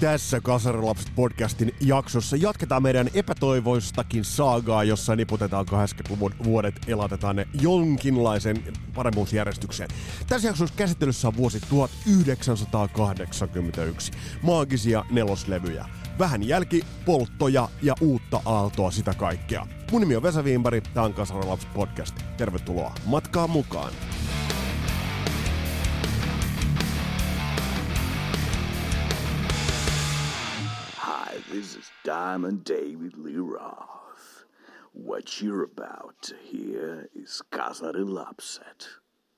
Tässä Kasarilapset podcastin jaksossa jatketaan meidän epätoivoistakin saagaa, jossa niputetaan 80-luvun vuodet, elatetaan ne jonkinlaisen paremmuusjärjestykseen. Tässä jaksossa käsittelyssä on vuosi 1981. Maagisia neloslevyjä. Vähän jälkipolttoja ja uutta aaltoa sitä kaikkea. Mun nimi on Vesa Viimpari, tämä on Kasarilapset podcast. Tervetuloa matkaan mukaan. Diamond David Lee Roth. What you're about to hear is Kasari Lapset.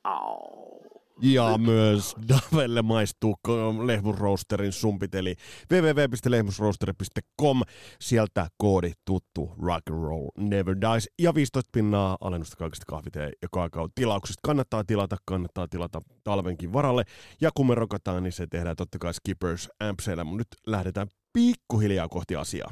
Oh. Ja myös Davelle maistuu Lehmusroosterin sumpit, eli www.lehmusroosteri.com. Sieltä koodi tuttu Rock and Roll Never Dies. Ja 15 pinnaa alennusta kaikista kahviteen ja kaakaon tilauksista. Kannattaa tilata, kannattaa tilata talvenkin varalle. Ja kun me rokataan, niin se tehdään totta kai Skippers Ampseillä. Mutta nyt lähdetään pikkuhiljaa kohti asiaa.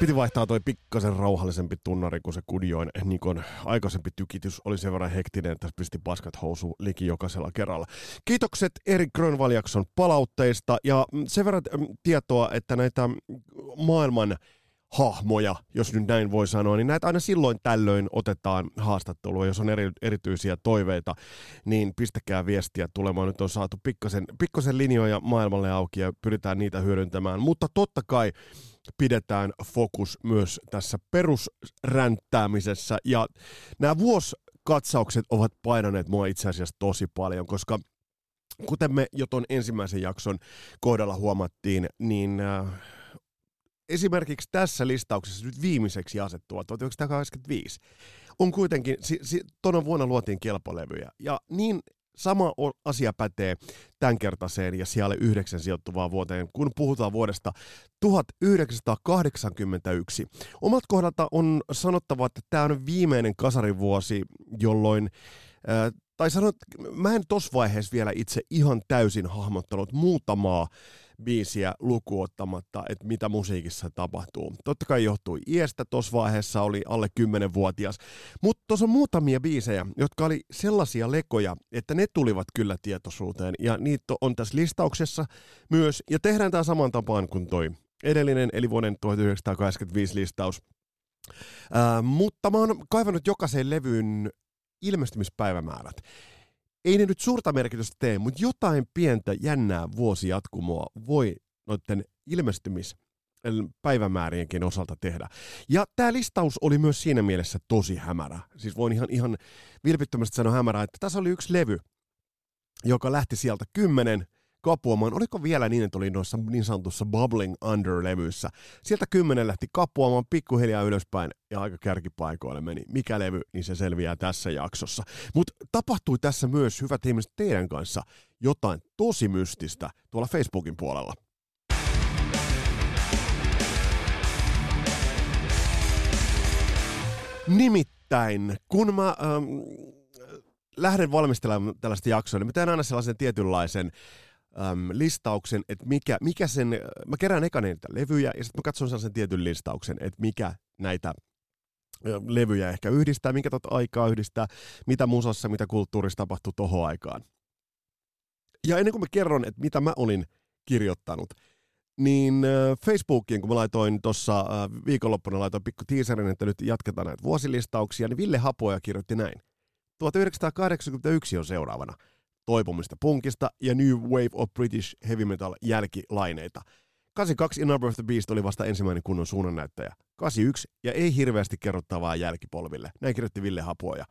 Piti vaihtaa toi pikkasen rauhallisempi tunnari, kun se Kudjoin Nikon aikaisempi tykitys oli sen verran hektinen, että pisti paskat housu liki jokaisella kerralla. Kiitokset Erik Grönvaljakson palautteista ja sen verran mm, tietoa, että näitä maailman hahmoja, jos nyt näin voi sanoa, niin näitä aina silloin tällöin otetaan haastattelua, jos on eri, erityisiä toiveita, niin pistäkää viestiä tulemaan. Nyt on saatu pikkasen, pikkasen linjoja maailmalle auki ja pyritään niitä hyödyntämään, mutta totta kai pidetään fokus myös tässä perusränttäämisessä. Ja nämä vuosikatsaukset ovat painaneet mua itse asiassa tosi paljon, koska kuten me jo tuon ensimmäisen jakson kohdalla huomattiin, niin äh, esimerkiksi tässä listauksessa nyt viimeiseksi asettua 1985 on kuitenkin, si, si, tuona vuonna luotiin kelpolevyjä, ja niin sama asia pätee tämänkertaiseen ja siellä yhdeksän sijoittuvaan vuoteen, kun puhutaan vuodesta 1981. Omat kohdalta on sanottava, että tämä on viimeinen kasarivuosi, jolloin tai sanot, mä en tos vaiheessa vielä itse ihan täysin hahmottanut muutamaa biisiä lukuottamatta, että mitä musiikissa tapahtuu. Totta kai johtui iästä, tuossa vaiheessa oli alle 10-vuotias, mutta tuossa on muutamia biisejä, jotka oli sellaisia lekoja, että ne tulivat kyllä tietoisuuteen, ja niitä on tässä listauksessa myös, ja tehdään tämä saman tapaan kuin toi edellinen, eli vuoden 1985 listaus. Äh, mutta mä oon kaivannut jokaisen levyn ilmestymispäivämäärät ei ne nyt suurta merkitystä tee, mutta jotain pientä jännää vuosijatkumoa voi noiden ilmestymis päivämäärienkin osalta tehdä. Ja tämä listaus oli myös siinä mielessä tosi hämärä. Siis voin ihan, ihan vilpittömästi sanoa hämärä, että tässä oli yksi levy, joka lähti sieltä kymmenen kapuamaan. Oliko vielä niin, että oli noissa niin sanotussa Bubbling Under-levyissä? Sieltä kymmenen lähti kapuamaan pikkuhiljaa ylöspäin ja aika kärkipaikoille meni. Mikä levy, niin se selviää tässä jaksossa. Mutta tapahtui tässä myös, hyvät ihmiset, teidän kanssa jotain tosi mystistä tuolla Facebookin puolella. Nimittäin, kun mä ähm, lähden valmistelemaan tällaista jaksoa, niin mä teen aina sellaisen tietynlaisen äm, listauksen, että mikä, mikä sen, mä kerään eka niitä levyjä ja sitten mä katson sellaisen tietyn listauksen, että mikä näitä levyjä ehkä yhdistää, minkä tot aikaa yhdistää, mitä musassa, mitä kulttuurissa tapahtuu tohon aikaan. Ja ennen kuin mä kerron, että mitä mä olin kirjoittanut, niin Facebookiin, kun mä laitoin tuossa viikonloppuna, laitoin pikku teaserin, että nyt jatketaan näitä vuosilistauksia, niin Ville Hapoja kirjoitti näin. 1981 on seuraavana toipumista punkista ja New Wave of British Heavy Metal jälkilaineita. 82 In Number of the Beast oli vasta ensimmäinen kunnon suunnannäyttäjä. 81 ja ei hirveästi kerrottavaa jälkipolville. Näin kirjoitti Ville Hapuoja.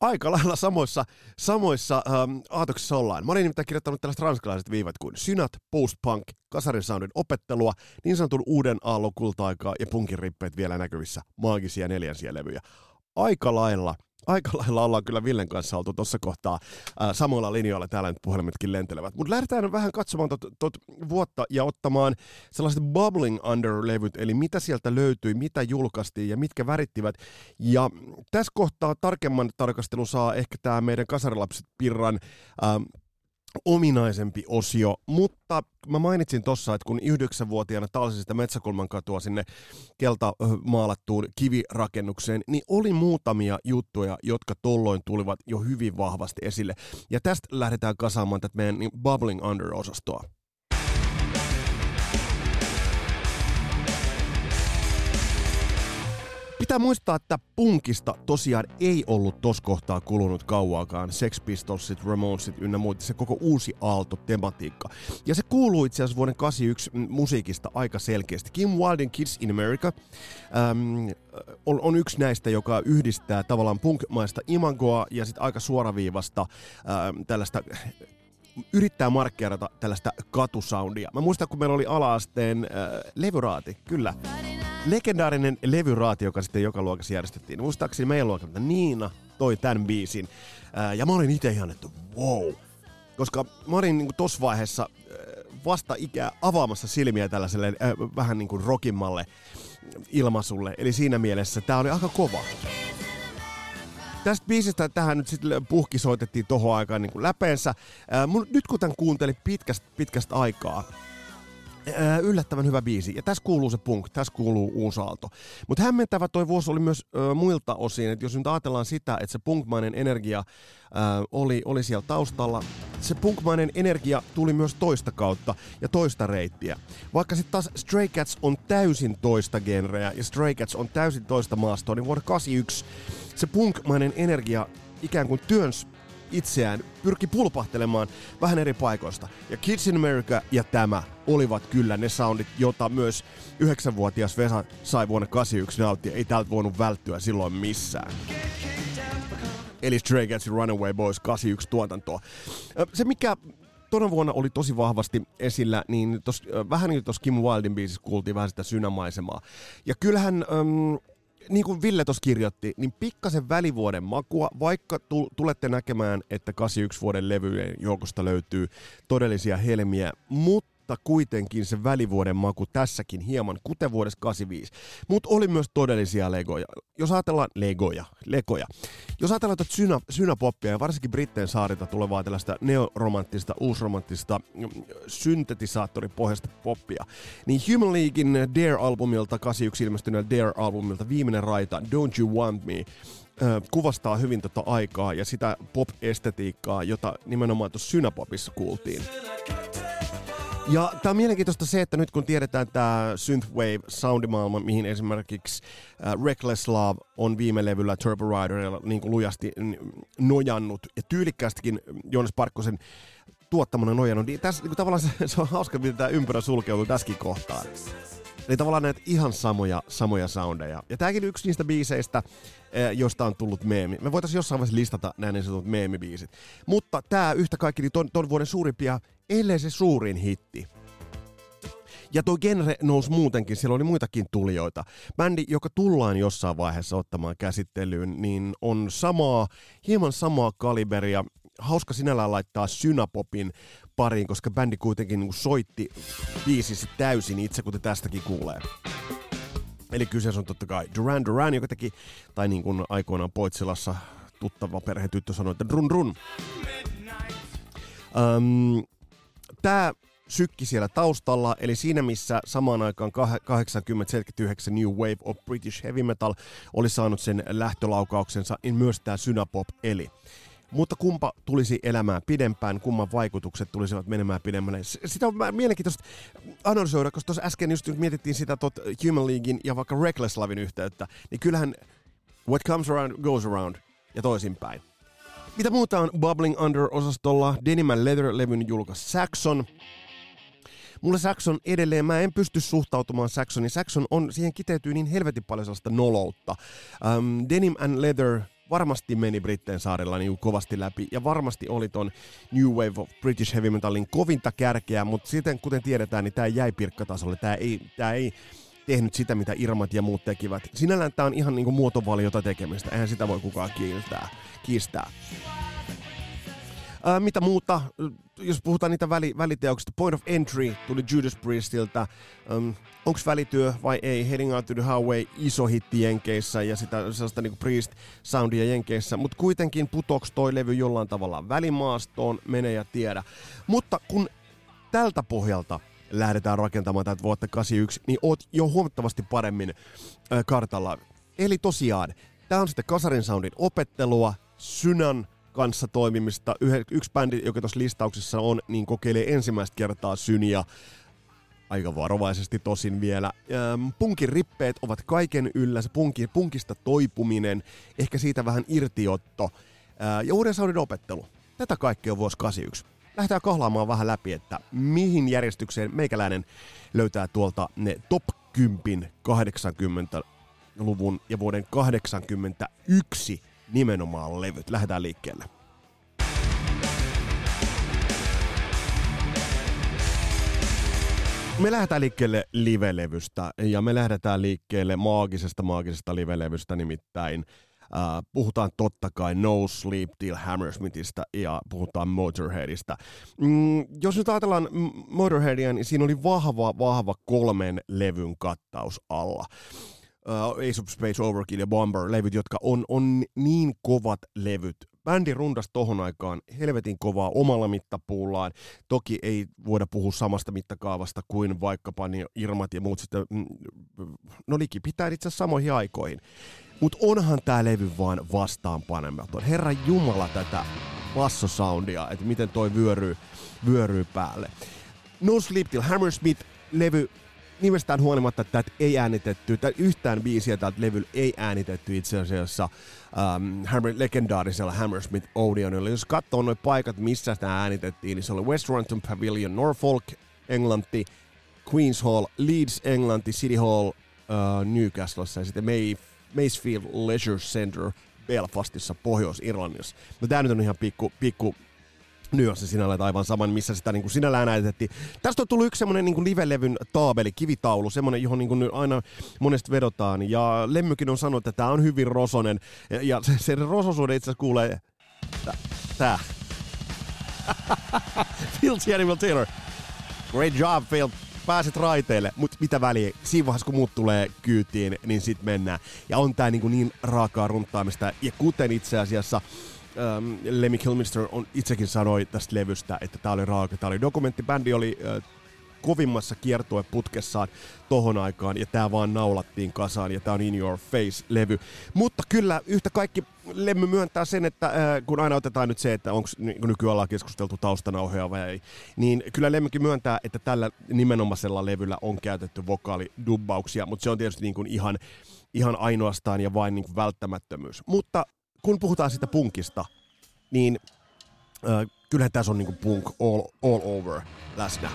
Aika lailla samoissa, samoissa ähm, aatoksissa ollaan. Mä olin nimittäin kirjoittanut tällaiset ranskalaiset viivat kuin synat, post-punk, kasarin soundin opettelua, niin sanotun uuden aallon kulta-aikaa ja punkin rippeet vielä näkyvissä, maagisia neljänsiä levyjä. Aika lailla aika lailla ollaan kyllä Villen kanssa oltu tuossa kohtaa äh, samoilla linjoilla, täällä nyt puhelimetkin lentelevät. Mutta lähdetään vähän katsomaan tot, tot vuotta ja ottamaan sellaiset Bubbling Under-levyt, eli mitä sieltä löytyi, mitä julkaistiin ja mitkä värittivät. Ja tässä kohtaa tarkemman tarkastelun saa ehkä tämä meidän kasarilapset Pirran äh, ominaisempi osio, mutta mä mainitsin tossa, että kun yhdeksänvuotiaana talsin sitä Metsäkulman katua sinne kelta maalattuun kivirakennukseen, niin oli muutamia juttuja, jotka tolloin tulivat jo hyvin vahvasti esille. Ja tästä lähdetään kasaamaan tätä meidän niin Bubbling Under-osastoa. Pitää muistaa, että punkista tosiaan ei ollut tos kohtaa kulunut kauaakaan. Sex Pistolsit, Ramonesit ynnä muut, se koko uusi aalto-tematiikka. Ja se kuuluu itse asiassa vuoden 81 musiikista aika selkeästi. Kim Wilden Kids in America äm, on, on yksi näistä, joka yhdistää tavallaan punkmaista imagoa ja sitten aika suoraviivasta äm, tällaista yrittää markkeerata tällaista katusoundia. Mä muistan, kun meillä oli alaasteen äh, levyraati, kyllä legendaarinen levyraati, joka sitten joka luokassa järjestettiin. Muistaakseni meidän luokalta Niina toi tämän biisin. Ää, ja mä olin itse ihan, että wow. Koska mä olin niin tossa vaiheessa vasta ikää avaamassa silmiä tällaiselle ää, vähän niin kuin rockimmalle ilmaisulle. Eli siinä mielessä tää oli aika kova. Tästä biisistä tähän nyt sitten puhki soitettiin tohon aikaan niin kuin läpeensä. Ää, mun, nyt kun tämän kuuntelin pitkästä, pitkästä aikaa, yllättävän hyvä biisi. Ja tässä kuuluu se punk, tässä kuuluu uusi aalto. Mutta hämmentävä toi vuosi oli myös ö, muilta osin, että jos nyt ajatellaan sitä, että se punkmainen energia ö, oli, oli siellä taustalla, se punkmainen energia tuli myös toista kautta ja toista reittiä. Vaikka sitten taas Stray Cats on täysin toista genreä ja Stray Cats on täysin toista maastoa, niin vuonna 81 se punkmainen energia ikään kuin työns itseään, pyrki pulpahtelemaan vähän eri paikoista. Ja Kids in America ja tämä olivat kyllä ne soundit, jota myös 9-vuotias Vesa sai vuonna 81 nauttia. Ei täältä voinut välttyä silloin missään. Eli Stray Catsin Runaway Boys 81 tuotantoa. Se mikä tuona vuonna oli tosi vahvasti esillä, niin tos, vähän niin kuin tuossa Kim Wildin biisissä kuultiin vähän sitä synämaisemaa. Ja kyllähän äm, niin kuin Ville tuossa kirjoitti, niin pikkasen välivuoden makua, vaikka tulette näkemään, että 81 vuoden levyjen joukosta löytyy todellisia helmiä, mutta mutta kuitenkin se välivuoden maku tässäkin hieman, kuten vuodessa 85. Mutta oli myös todellisia legoja. Jos ajatellaan legoja, legoja. Jos ajatellaan tätä synä, synäpoppia ja varsinkin Britteen saarilta tulevaa tällaista neoromanttista, uusromanttista mm, syntetisaattoripohjaista poppia, niin Human Leaguein Dare-albumilta, 81 ilmestyneellä Dare-albumilta, viimeinen raita, Don't You Want Me, kuvastaa hyvin tätä aikaa ja sitä pop-estetiikkaa, jota nimenomaan tuossa synäpopissa kuultiin. Ja tämä on mielenkiintoista se, että nyt kun tiedetään tämä synthwave soundimaailma, mihin esimerkiksi uh, Reckless Love on viime levyllä Turbo Riderilla niin kuin lujasti nojannut ja tyylikkäästikin Joonas Parkkosen tuottamana nojannut, niin tässä niin kuin tavallaan se, se on hauska, miten tämä ympyrä sulkeutuu tässäkin kohtaan. Eli tavallaan näitä ihan samoja, samoja soundeja. Ja tämäkin yksi niistä biiseistä, eh, josta on tullut meemi. Me voitaisiin jossain vaiheessa listata nämä niin sanotut meemibiisit. Mutta tämä yhtä kaikki niin ton, ton vuoden suurimpia, ellei se suurin hitti. Ja tuo genre nousi muutenkin, siellä oli muitakin tulijoita. Bändi, joka tullaan jossain vaiheessa ottamaan käsittelyyn, niin on samaa, hieman samaa kaliberia. Hauska sinällään laittaa synapopin pariin, koska bändi kuitenkin niin soitti biisisi täysin itse, kuten tästäkin kuulee. Eli kyseessä on totta kai Duran Duran, joka teki, tai niin kuin aikoinaan Poitsilassa tuttava perhetyttö sanoi, että run run. Um, Tämä sykki siellä taustalla, eli siinä missä samaan aikaan 80-79 New Wave of British Heavy Metal oli saanut sen lähtölaukauksensa, niin myös tämä Synapop eli. Mutta kumpa tulisi elämään pidempään, kumman vaikutukset tulisivat menemään pidemmälle. Sitä on mielenkiintoista analysoida, koska tuossa äsken just mietittiin sitä tot Human Leaguein ja vaikka Reckless Lavin yhteyttä, niin kyllähän what comes around goes around ja toisinpäin. Mitä muuta on Bubbling Under-osastolla? Denim Leather-levyn julkaisi Saxon. Mulle Saxon edelleen, mä en pysty suhtautumaan Saxonin. Saxon on, siihen kiteytyy niin helvetin paljon sellaista noloutta. Um, Denim and Leather varmasti meni Britteen saarella niin kovasti läpi, ja varmasti oli ton New Wave of British Heavy Metalin kovinta kärkeä, mutta sitten kuten tiedetään, niin tämä jäi pirkkatasolle. Tämä ei, tää ei tehnyt sitä, mitä Irmat ja muut tekivät. Sinällään tämä on ihan niinku muotovaliota tekemistä, eihän sitä voi kukaan kiistää. kiistää. Ää, mitä muuta, jos puhutaan niitä väli, väliteoksista, Point of Entry tuli Judas Priestiltä. Onko välityö vai ei? Heading Out to the Highway, iso hitti Jenkeissä ja sitä sellaista niinku Priest-soundia Jenkeissä. Mutta kuitenkin putoks toi levy jollain tavalla välimaastoon, mene ja tiedä. Mutta kun tältä pohjalta lähdetään rakentamaan tätä vuotta 81, niin oot jo huomattavasti paremmin kartalla. Eli tosiaan, tämä on sitten Kasarin Soundin opettelua, Synan kanssa toimimista. Yksi bändi, joka tuossa listauksessa on, niin kokeilee ensimmäistä kertaa Syniä aika varovaisesti tosin vielä. Ähm, punkin rippeet ovat kaiken yllä, se punki, punkista toipuminen, ehkä siitä vähän irtiotto äh, ja uuden Soundin opettelu. Tätä kaikkea on vuosi 81 lähdetään kahlaamaan vähän läpi, että mihin järjestykseen meikäläinen löytää tuolta ne top 10 80-luvun ja vuoden 81 nimenomaan levyt. Lähdetään liikkeelle. Me lähdetään liikkeelle live-levystä ja me lähdetään liikkeelle maagisesta maagisesta live-levystä nimittäin Uh, puhutaan totta kai No Sleep Till Hammersmithistä ja puhutaan Motorheadista. Mm, jos nyt ajatellaan Motorheadia, niin siinä oli vahva, vahva kolmen levyn kattaus alla. Uh, Ace of Space, Overkill ja Bomber-levyt, jotka on, on niin kovat levyt. Bändi rundas tohon aikaan helvetin kovaa omalla mittapuullaan. Toki ei voida puhua samasta mittakaavasta kuin vaikkapa niin Irmat ja muut sitten, mm, no liki pitää itse asiassa samoihin aikoihin. Mutta onhan tää levy vaan vastaanpanematon. Herra Jumala tätä bassosoundia, että miten toi vyöryy, vyöryy päälle. No Sleep Till Hammersmith-levy nimestään huolimatta, että tätä ei äänitetty, tai yhtään biisiä tältä levyllä ei äänitetty itse asiassa um, Hammer, legendaarisella Hammersmith Odeonilla. Jos katsoo noin paikat, missä sitä äänitettiin, niin se oli West Runton Pavilion, Norfolk, Englanti, Queen's Hall, Leeds, Englanti, City Hall, uh, Newcastlessa ja sitten Mayf Macefield Leisure Center Belfastissa, Pohjois-Irlannissa. No tää nyt on ihan pikku, pikku nyanssi sinällään aivan saman, missä sitä niin kuin sinällään näytettiin. Tästä on tullut yksi semmoinen niin live-levyn taabeli, kivitaulu, semmoinen, johon niin kuin aina monesti vedotaan. Ja Lemmykin on sanonut, että tämä on hyvin rosonen. Ja se, se rososuuden itse asiassa kuulee... Tää. Animal Taylor. Great job, Phil pääset raiteille, mutta mitä väliä, siinä vaiheessa kun muut tulee kyytiin, niin sit mennään. Ja on tää niin, niin raakaa runtaamista, ja kuten itse asiassa ähm, Lemmy Kilmister on itsekin sanoi tästä levystä, että tää oli raaka, tää oli dokumentti, bändi oli äh, kovimmassa kiertueputkessaan tohon aikaan, ja tää vaan naulattiin kasaan, ja tää on In Your Face-levy. Mutta kyllä yhtä kaikki Lemmy myöntää sen, että äh, kun aina otetaan nyt se, että onko nykyään ollaan keskusteltu taustanauhoja vai ei, niin kyllä Lemmykin myöntää, että tällä nimenomaisella levyllä on käytetty vokaalidubbauksia, mutta se on tietysti niin kuin ihan, ihan ainoastaan ja vain niin kuin välttämättömyys. Mutta kun puhutaan sitä punkista, niin äh, kyllähän tässä on niin kuin punk all, all over läsnä.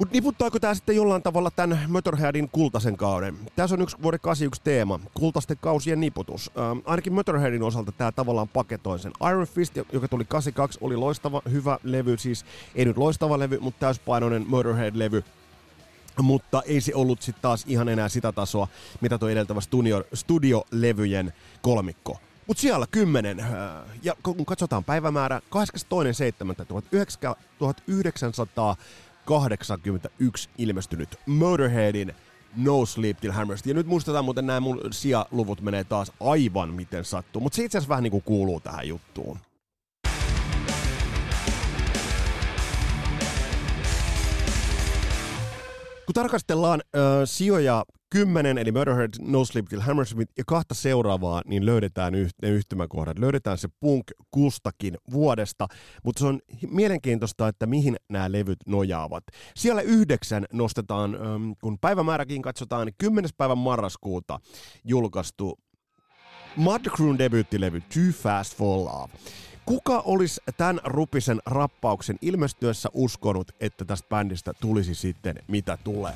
Mutta niputtaako tämä sitten jollain tavalla tämän Motorheadin kultaisen kauden? Tässä on yksi vuoden 81 teema, kultaisten kausien niputus. Ähm, ainakin Motorheadin osalta tämä tavallaan paketoi sen. Iron Fist, joka tuli 82, oli loistava, hyvä levy, siis ei nyt loistava levy, mutta täyspainoinen Motorhead-levy mutta ei se ollut sitten taas ihan enää sitä tasoa, mitä tuo edeltävä studio, studiolevyjen kolmikko. Mutta siellä 10, äh, ja kun katsotaan päivämäärä, 22.7.1900 81 ilmestynyt Motorheadin No Sleep Till Hammers. Ja nyt muistetaan muuten nämä mun sijaluvut menee taas aivan miten sattuu, mutta se itse asiassa vähän niin kuin kuuluu tähän juttuun. Kun tarkastellaan äh, sijoja 10, eli Murderhead, No Sleep Till Hammersmith, ja kahta seuraavaa, niin löydetään yht- ne yhtymäkohdat. Löydetään se punk kustakin vuodesta, mutta se on mielenkiintoista, että mihin nämä levyt nojaavat. Siellä yhdeksän nostetaan, kun päivämääräkin katsotaan, niin 10. päivän marraskuuta julkaistu Mudcrewn debyyttilevy Too Fast for Love. Kuka olisi tämän rupisen rappauksen ilmestyessä uskonut, että tästä bändistä tulisi sitten mitä tulee?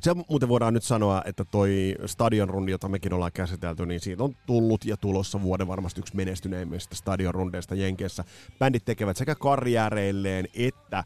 Se muuten voidaan nyt sanoa, että toi stadionrundi, jota mekin ollaan käsitelty, niin siitä on tullut ja tulossa vuoden varmasti yksi menestyneimmistä stadionrundeista Jenkeissä. Bändit tekevät sekä karjääreilleen että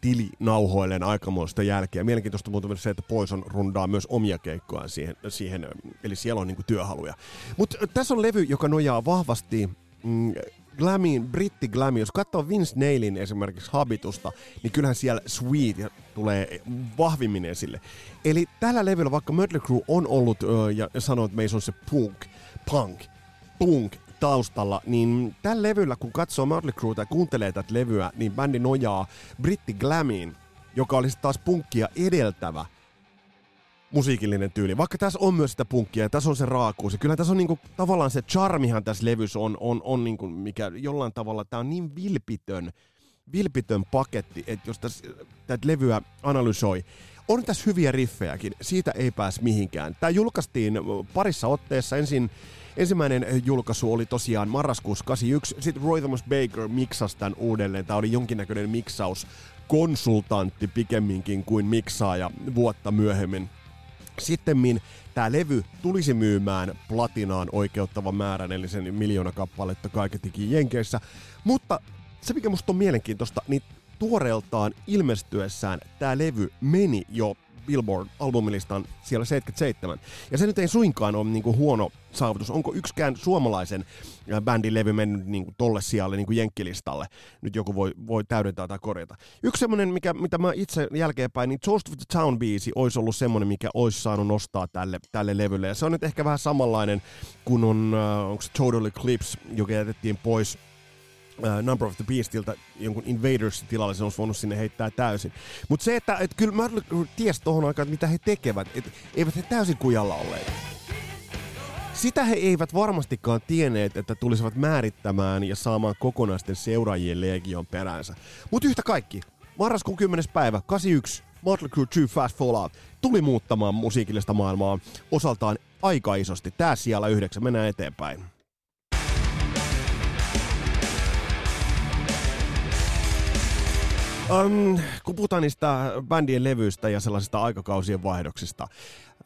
tilinauhoilleen aikamoista jälkeä. Mielenkiintoista muuten se, että Poison rundaa myös omia keikkojaan siihen, siihen eli siellä on niinku työhaluja. Mutta tässä on levy, joka nojaa vahvasti mm, glamiin, britti glami, jos katsoo Vince Nailin esimerkiksi habitusta, niin kyllähän siellä Sweet tulee vahvimmin esille. Eli tällä levyllä, vaikka Mötley Crue on ollut öö, ja sanoo, että meissä on se punk, punk, punk taustalla, niin tällä levyllä, kun katsoo Mötley Crue tai kuuntelee tätä levyä, niin bändi nojaa britti glamiin, joka olisi taas punkkia edeltävä musiikillinen tyyli. Vaikka tässä on myös sitä punkkia ja tässä on se raakuus. Ja kyllä tässä on niinku, tavallaan se charmihan tässä levyssä on, on, on niinku, mikä jollain tavalla, tämä on niin vilpitön, vilpitön paketti, että jos tässä tätä levyä analysoi, on tässä hyviä riffejäkin, siitä ei pääs mihinkään. Tämä julkaistiin parissa otteessa. Ensin, ensimmäinen julkaisu oli tosiaan marraskuussa 81, sitten Roy Thomas Baker miksasi tämän uudelleen. Tämä oli jonkinnäköinen miksaus konsultantti pikemminkin kuin miksaaja vuotta myöhemmin. Sittemmin tämä levy tulisi myymään platinaan oikeuttavan määrän, eli sen miljoona kappaletta kaiketikin Jenkeissä. Mutta se, mikä musta on mielenkiintoista, niin tuoreeltaan ilmestyessään tämä levy meni jo Billboard-albumilistan siellä 77. Ja se nyt ei suinkaan ole niinku huono saavutus. Onko yksikään suomalaisen äh, bändin levy mennyt niinku tolle sijalle niinku jenkkilistalle? Nyt joku voi, voi täydentää tai korjata. Yksi semmonen, mikä, mitä mä itse jälkeenpäin, niin Toast of the Town biisi olisi ollut semmonen, mikä olisi saanut nostaa tälle, tälle levylle. Ja se on nyt ehkä vähän samanlainen kuin on, uh, onko Total Eclipse, joka jätettiin pois Number of the Beastilta jonkun Invaders tilalle, se olisi voinut sinne heittää täysin. Mutta se, että et kyllä mä ties tohon aikaan, mitä he tekevät, et, eivät he täysin kujalla olleet. Sitä he eivät varmastikaan tienneet, että tulisivat määrittämään ja saamaan kokonaisten seuraajien legion peräänsä. Mutta yhtä kaikki, marraskuun 10. päivä, 81, Motley Crue 2 Fast Fallout tuli muuttamaan musiikillista maailmaa osaltaan aika isosti. Tää siellä yhdeksän, mennään eteenpäin. Um, kun puhutaan niistä bändien levyistä ja sellaisista aikakausien vaihdoksista,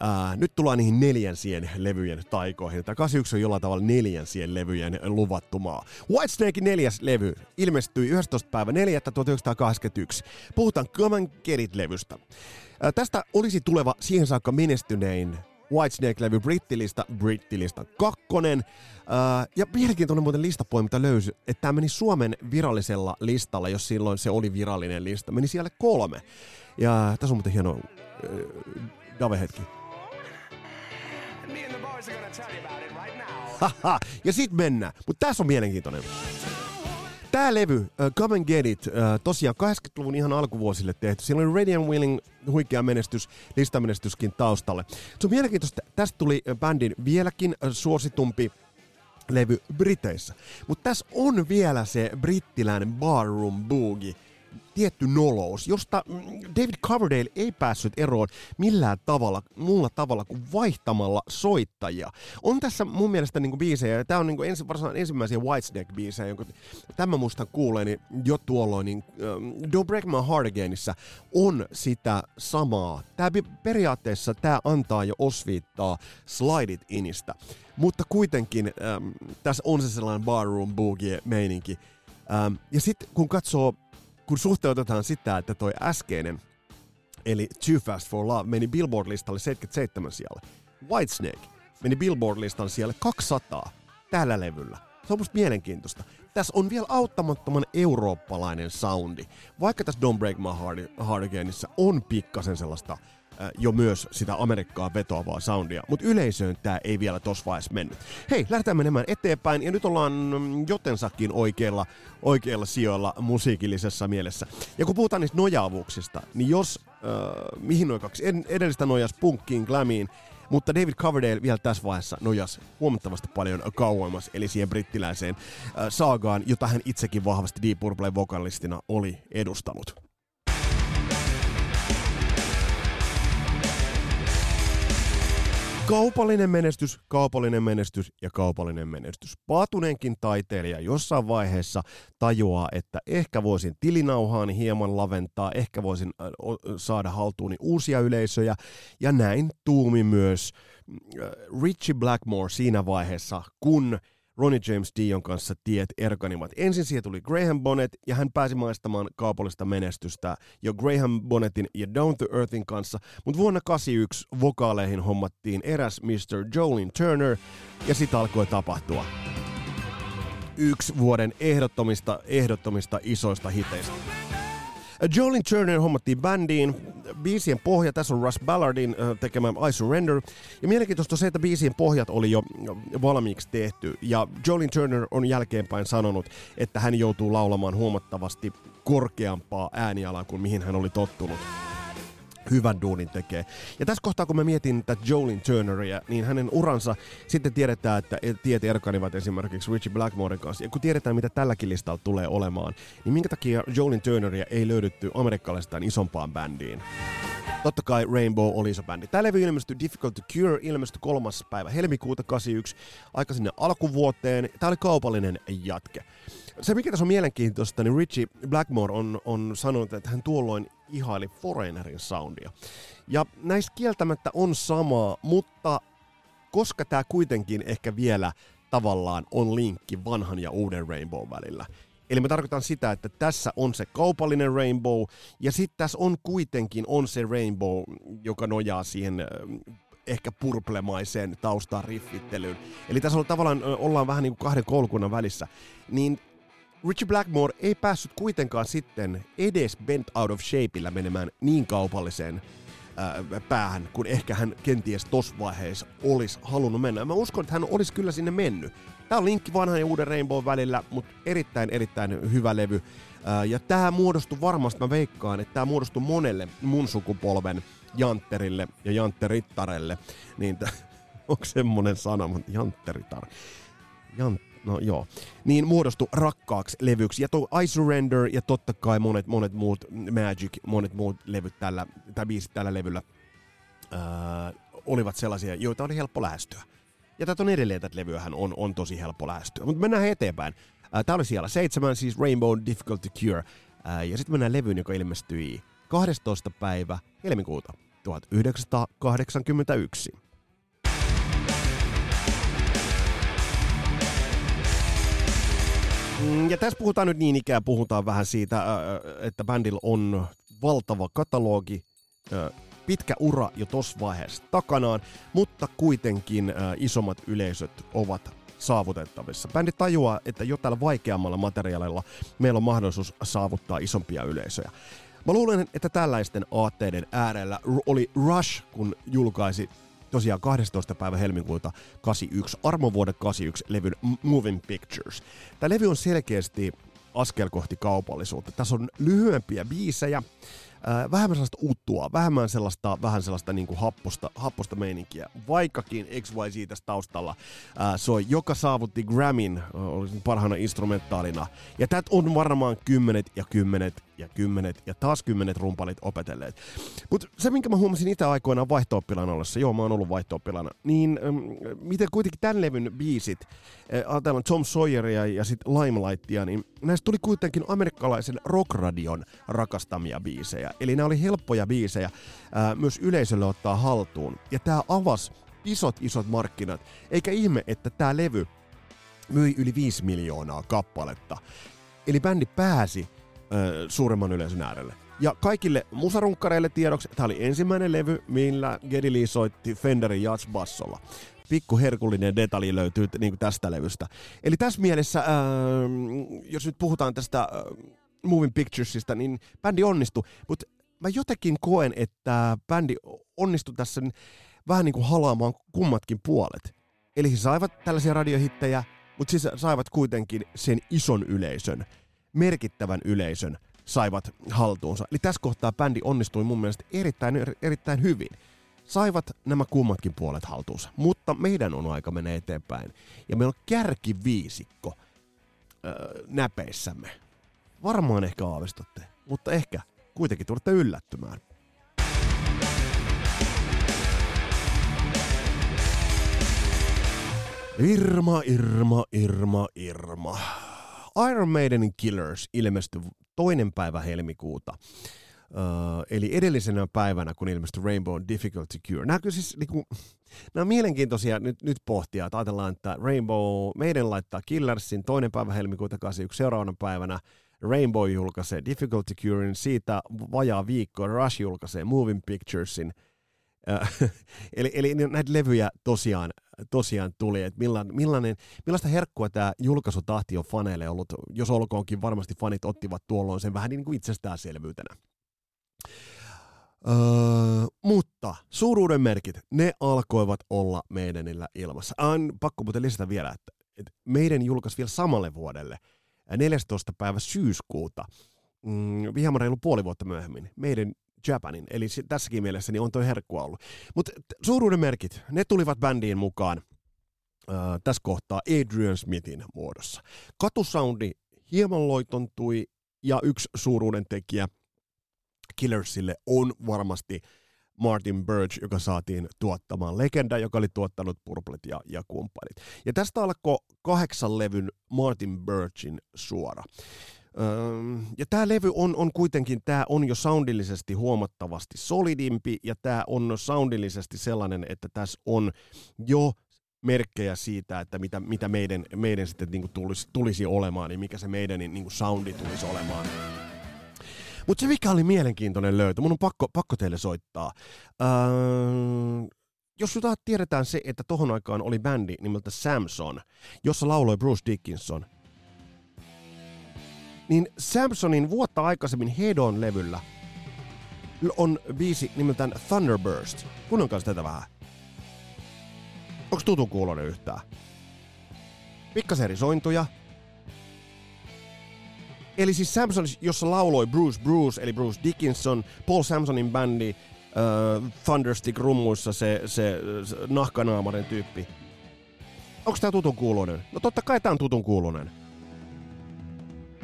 ää, nyt tullaan niihin neljänsien levyjen taikoihin. Tämä 81 on jollain tavalla neljänsien levyjen luvattumaa. Whitesnakein neljäs levy ilmestyi 11. päivä 4. 1981. Puhutaan Come and Get It-levystä. Ää, tästä olisi tuleva siihen saakka menestynein Whitesnake-levy Brittilista, Brittilista kakkonen. Uh, ja mielenkiintoinen muuten listapoiminta löysi, että tämä meni Suomen virallisella listalla, jos silloin se oli virallinen lista. Meni siellä kolme. Ja tässä on muuten hieno uh, Dave-hetki. Haha, ja sit mennään. Mutta tässä on mielenkiintoinen. Tää levy, uh, Come and Get It, uh, tosiaan 80-luvun ihan alkuvuosille tehty. Siellä oli Radiant Willing huikea menestys, listamenestyskin taustalle. Se on mielenkiintoista, tästä tuli bändin vieläkin suositumpi levy Briteissä. Mutta tässä on vielä se brittiläinen barroom boogie, tietty nolous, josta mm, David Coverdale ei päässyt eroon millään tavalla, muulla tavalla kuin vaihtamalla soittajia. On tässä mun mielestä niinku biisejä, ja tämä on niinku ensi, ensimmäisiä Whitesnake-biisejä, jonka tämä muistan kuuleeni jo tuolloin, niin um, Don't Break My Heart Againissa on sitä samaa. Tää periaatteessa tämä antaa jo osviittaa Slide It Inistä, mutta kuitenkin um, tässä on se sellainen barroom boogie-meininki. Um, ja sitten kun katsoo kun suhteutetaan sitä, että toi äskeinen, eli Too Fast for Love, meni Billboard-listalle 77 siellä. Whitesnake meni Billboard-listan siellä 200 tällä levyllä. Se on musta mielenkiintoista. Tässä on vielä auttamattoman eurooppalainen soundi. Vaikka tässä Don't Break My Heart, Heart Againissa on pikkasen sellaista jo myös sitä Amerikkaa vetoavaa soundia, mutta yleisöön tämä ei vielä tos vaiheessa mennyt. Hei, lähdetään menemään eteenpäin ja nyt ollaan mm, jotensakin oikeilla, oikeilla sijoilla musiikillisessa mielessä. Ja kun puhutaan niistä nojaavuuksista, niin jos äh, mihin noin kaksi edellistä nojas punkkiin, glamiin, mutta David Coverdale vielä tässä vaiheessa nojas huomattavasti paljon kauemmas, eli siihen brittiläiseen äh, saagaan, jota hän itsekin vahvasti Deep Purple vokalistina oli edustanut. Kaupallinen menestys, kaupallinen menestys ja kaupallinen menestys. Paatuneenkin taiteilija jossain vaiheessa tajuaa, että ehkä voisin tilinauhaani hieman laventaa, ehkä voisin saada haltuuni uusia yleisöjä. Ja näin tuumi myös äh, Richie Blackmore siinä vaiheessa, kun Ronnie James Dion kanssa tiet erkanivat. Ensin siihen tuli Graham Bonnet ja hän pääsi maistamaan kaupallista menestystä jo Graham Bonnetin ja Down to Earthin kanssa, mutta vuonna 81 vokaaleihin hommattiin eräs Mr. Jolin Turner ja sitä alkoi tapahtua. Yksi vuoden ehdottomista, ehdottomista isoista hiteistä. Jolin Turner hommattiin bändiin. Biisien pohja, tässä on Russ Ballardin tekemä I Surrender. Ja mielenkiintoista on se, että biisien pohjat oli jo valmiiksi tehty. Ja Jolin Turner on jälkeenpäin sanonut, että hän joutuu laulamaan huomattavasti korkeampaa äänialaa kuin mihin hän oli tottunut hyvän duunin tekee. Ja tässä kohtaa, kun mä mietin tätä Jolin Turneria, niin hänen uransa sitten tiedetään, että tiet erkanivat esimerkiksi Richie Blackmoren kanssa. Ja kun tiedetään, mitä tälläkin listalla tulee olemaan, niin minkä takia Jolin Turneria ei löydetty amerikkalaistaan isompaan bändiin? Totta kai Rainbow oli iso bändi. Tämä levy ilmestyi Difficult to Cure, ilmestyi kolmas päivä helmikuuta 81, aika sinne alkuvuoteen. Tämä oli kaupallinen jatke. Se, mikä tässä on mielenkiintoista, niin Richie Blackmore on, on sanonut, että hän tuolloin ihaili Foreignerin soundia. Ja näissä kieltämättä on samaa, mutta koska tämä kuitenkin ehkä vielä tavallaan on linkki vanhan ja uuden Rainbow välillä. Eli mä tarkoitan sitä, että tässä on se kaupallinen Rainbow, ja sitten tässä on kuitenkin on se Rainbow, joka nojaa siihen ehkä purplemaiseen taustaan riffittelyyn. Eli tässä on tavallaan, ollaan vähän niin kuin kahden koulukunnan välissä. Niin Richie Blackmore ei päässyt kuitenkaan sitten edes Bent Out of Shapeillä menemään niin kaupalliseen ää, päähän, kun ehkä hän kenties tos vaiheessa olisi halunnut mennä. Mä uskon, että hän olisi kyllä sinne mennyt. Tämä on linkki vanhan ja uuden Rainbow välillä, mutta erittäin, erittäin hyvä levy. Ää, ja tämä muodostui varmasti, mä veikkaan, että tämä muodostui monelle mun sukupolven jantterille ja jantterittarelle. Niin onko semmonen sana, mutta jantteritar. Jant, no joo, niin muodostui rakkaaksi levyksi. Ja tuo I Surrender ja totta kai monet, monet muut, Magic, monet muut levyt tällä, tai biisit tällä levyllä ää, olivat sellaisia, joita oli helppo lähestyä. Ja tätä on edelleen, tätä levyähän on, on tosi helppo lähestyä. Mutta mennään eteenpäin. Tämä oli siellä seitsemän, siis Rainbow Difficult to Cure. Ää, ja sitten mennään levyyn, joka ilmestyi 12. päivä helmikuuta 1981. ja tässä puhutaan nyt niin ikään, puhutaan vähän siitä, että bändillä on valtava katalogi, pitkä ura jo tuossa vaiheessa takanaan, mutta kuitenkin isommat yleisöt ovat saavutettavissa. Bändi tajuaa, että jo tällä vaikeammalla materiaalilla meillä on mahdollisuus saavuttaa isompia yleisöjä. Mä luulen, että tällaisten aatteiden äärellä oli Rush, kun julkaisi tosiaan 12. päivä helmikuuta 81, armovuoden 81 levyn Moving Pictures. Tämä levy on selkeästi askel kohti kaupallisuutta. Tässä on lyhyempiä biisejä, äh, vähemmän sellaista uttua, vähemmän sellaista, vähän sellaista niin kuin happosta, happosta meininkiä. Vaikkakin XYZ tässä taustalla soi, joka saavutti Grammyn oli parhaana instrumentaalina. Ja tätä on varmaan kymmenet ja kymmenet ja kymmenet ja taas kymmenet rumpalit opetelleet. Mutta se, minkä mä huomasin itse aikoinaan vaihto ollessa, joo mä oon ollut vaihto niin ähm, miten kuitenkin tämän levyn biisit, äh, ajatellaan Tom Sawyeria ja sitten Limelightia, niin näistä tuli kuitenkin amerikkalaisen rockradion rakastamia biisejä. Eli nämä oli helppoja biisejä äh, myös yleisölle ottaa haltuun. Ja tämä avasi isot isot markkinat. Eikä ihme, että tämä levy myi yli 5 miljoonaa kappaletta. Eli bändi pääsi suuremman yleisön äärelle. Ja kaikille musarunkkareille tiedoksi, tämä oli ensimmäinen levy, millä Geddy Lee soitti Fenderin Jazz-bassolla. Pikku herkullinen detalji löytyy niin kuin tästä levystä. Eli tässä mielessä, ää, jos nyt puhutaan tästä ää, Moving Picturesista, niin bändi onnistui. Mutta mä jotenkin koen, että bändi onnistui tässä vähän niin kuin halaamaan kummatkin puolet. Eli he saivat tällaisia radiohittejä, mutta siis saivat kuitenkin sen ison yleisön merkittävän yleisön saivat haltuunsa. Eli tässä kohtaa bändi onnistui mun mielestä erittäin, erittäin hyvin. Saivat nämä kummatkin puolet haltuunsa. Mutta meidän on aika mennä eteenpäin. Ja meillä on kärkiviisikko öö, näpeissämme. Varmaan ehkä aavistatte, mutta ehkä kuitenkin tulette yllättymään. Irma, Irma, Irma, Irma. Iron Maidenin Killers ilmestyi toinen päivä helmikuuta. Uh, eli edellisenä päivänä, kun ilmestyi Rainbow Difficult to Cure. Nämä, siis, niinku, nämä on mielenkiintoisia nyt, nyt pohtia, että ajatellaan, että Rainbow meidän laittaa Killersin toinen päivä helmikuuta 81 seuraavana päivänä Rainbow julkaisee Difficult to Curein, siitä vajaa viikko Rush julkaisee Moving Picturesin. Uh, eli, eli näitä levyjä tosiaan, tosiaan tuli, että millainen, millainen, millaista herkkua tämä julkaisutahti on faneille ollut, jos olkoonkin varmasti fanit ottivat tuolloin sen vähän niin kuin itsestäänselvyytenä. Öö, mutta suuruuden merkit, ne alkoivat olla meidänillä ilmassa. On pakko muuten lisätä vielä, että, että meidän julkaisi vielä samalle vuodelle 14. päivä syyskuuta, mm, hieman reilu puoli vuotta myöhemmin, meidän Japanin. Eli tässäkin mielessä niin on toi herkku ollut. Mutta suuruuden merkit, ne tulivat bändiin mukaan äh, tässä kohtaa Adrian Smithin muodossa. Katusoundi hieman loitontui ja yksi suuruuden tekijä Killersille on varmasti Martin Birch, joka saatiin tuottamaan. Legenda, joka oli tuottanut Purplet ja, ja kumppanit. Ja tästä alkoi kahdeksan levyn Martin Birchin suora. Ja tämä levy on, on kuitenkin, tämä on jo soundillisesti huomattavasti solidimpi, ja tämä on soundillisesti sellainen, että tässä on jo merkkejä siitä, että mitä, mitä meidän, meidän sitten niin tulisi, tulisi olemaan, niin mikä se meidän niin soundi tulisi olemaan. Mutta se mikä oli mielenkiintoinen löytö, mun on pakko, pakko teille soittaa. Öö, jos jotain tiedetään se, että tohon aikaan oli bändi nimeltä Samson, jossa lauloi Bruce Dickinson, niin Samsonin vuotta aikaisemmin Hedon levyllä on biisi nimeltään Thunderburst. Kuunnelkaa tätä vähän. Onko tutun kuulonen yhtään? Pikkasen eri sointuja, Eli siis Samson, jossa lauloi Bruce Bruce, eli Bruce Dickinson, Paul Samsonin bändi, uh, Thunderstick rummuissa se, se, se nahkanaamarin tyyppi. Onko tää tutun kuulonen? No totta kai tää on tutun kuulonen.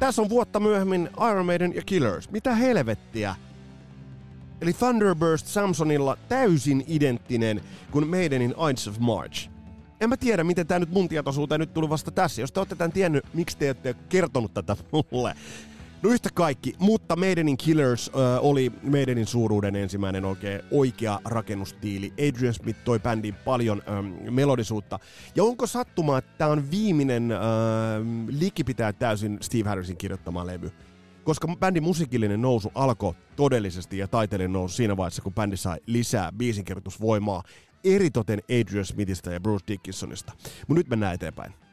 Tässä on vuotta myöhemmin Iron Maiden ja Killers. Mitä helvettiä? Eli Thunderburst Samsonilla täysin identtinen kuin Maidenin Ides of March en mä tiedä, miten tämä nyt mun tietoisuuteen nyt tuli vasta tässä. Jos te olette tämän tiennyt, miksi te ette kertonut tätä mulle? No yhtä kaikki, mutta Maidenin Killers äh, oli Maidenin suuruuden ensimmäinen oikein oikea rakennustiili. Adrian Smith toi bändiin paljon ähm, melodisuutta. Ja onko sattumaa, että tämä on viimeinen äh, likipitää täysin Steve Harrisin kirjoittama levy? Koska bändin musiikillinen nousu alkoi todellisesti ja taiteellinen nousu siinä vaiheessa, kun bändi sai lisää biisinkirjoitusvoimaa eritoten Adrian Smithistä ja Bruce Dickinsonista. Mutta nyt mennään eteenpäin.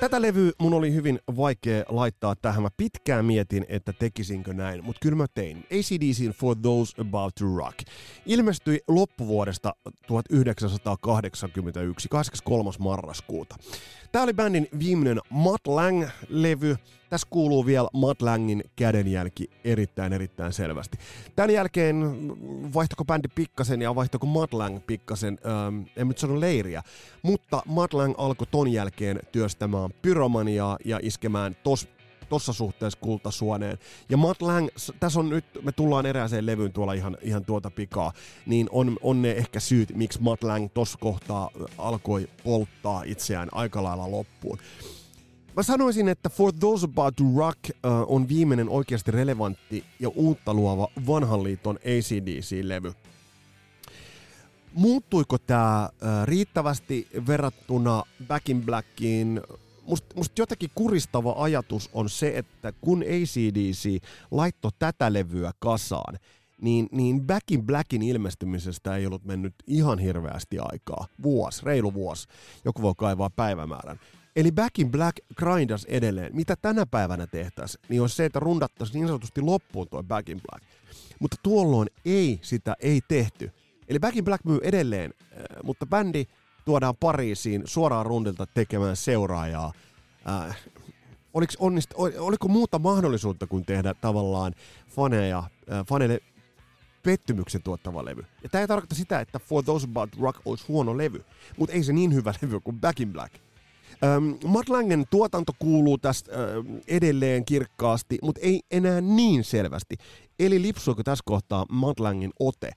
Tätä levyä mun oli hyvin vaikea laittaa tähän. Mä pitkään mietin, että tekisinkö näin, mutta kyllä mä tein. ACDC For Those About to Rock ilmestyi loppuvuodesta 1981, 23. marraskuuta. Tämä oli bändin viimeinen Matt Lang-levy. Tässä kuuluu vielä Matt Langin kädenjälki erittäin erittäin selvästi. Tämän jälkeen vaihtoko bändi pikkasen ja vaihtoko Matt Lang pikkasen, ähm, en nyt sano leiriä, mutta Matt Lang alkoi ton jälkeen työstämään pyromaniaa ja iskemään tos tossa suhteessa kultasuoneen. Ja Matt Lang, tässä on nyt, me tullaan erääseen levyyn tuolla ihan, ihan tuota pikaa, niin on, on ne ehkä syyt, miksi Matt Lang tossa kohtaa alkoi polttaa itseään aika lailla loppuun. Mä sanoisin, että For Those About to Rock uh, on viimeinen oikeasti relevantti ja uutta luova vanhan liiton ACDC-levy. Muuttuiko tämä uh, riittävästi verrattuna Back in Blackiin musta must jotenkin kuristava ajatus on se, että kun ACDC laittoi tätä levyä kasaan, niin, niin Back in Blackin ilmestymisestä ei ollut mennyt ihan hirveästi aikaa. Vuosi, reilu vuosi. Joku voi kaivaa päivämäärän. Eli Back in Black grindas edelleen. Mitä tänä päivänä tehtäisiin, niin on se, että rundattaisiin niin sanotusti loppuun tuo Back in Black. Mutta tuolloin ei sitä ei tehty. Eli Back in Black myy edelleen, äh, mutta bändi tuodaan Pariisiin suoraan rundilta tekemään seuraajaa. Äh, oliko, onnist, oliko muuta mahdollisuutta kuin tehdä tavallaan faneja, äh, faneille pettymyksen tuottava levy. Ja tämä ei tarkoita sitä, että For Those About Rock olisi huono levy, mutta ei se niin hyvä levy kuin Back in Black. Ähm, Matt Langen tuotanto kuuluu tästä äh, edelleen kirkkaasti, mutta ei enää niin selvästi. Eli lipsuiko tässä kohtaa Matt Langen ote?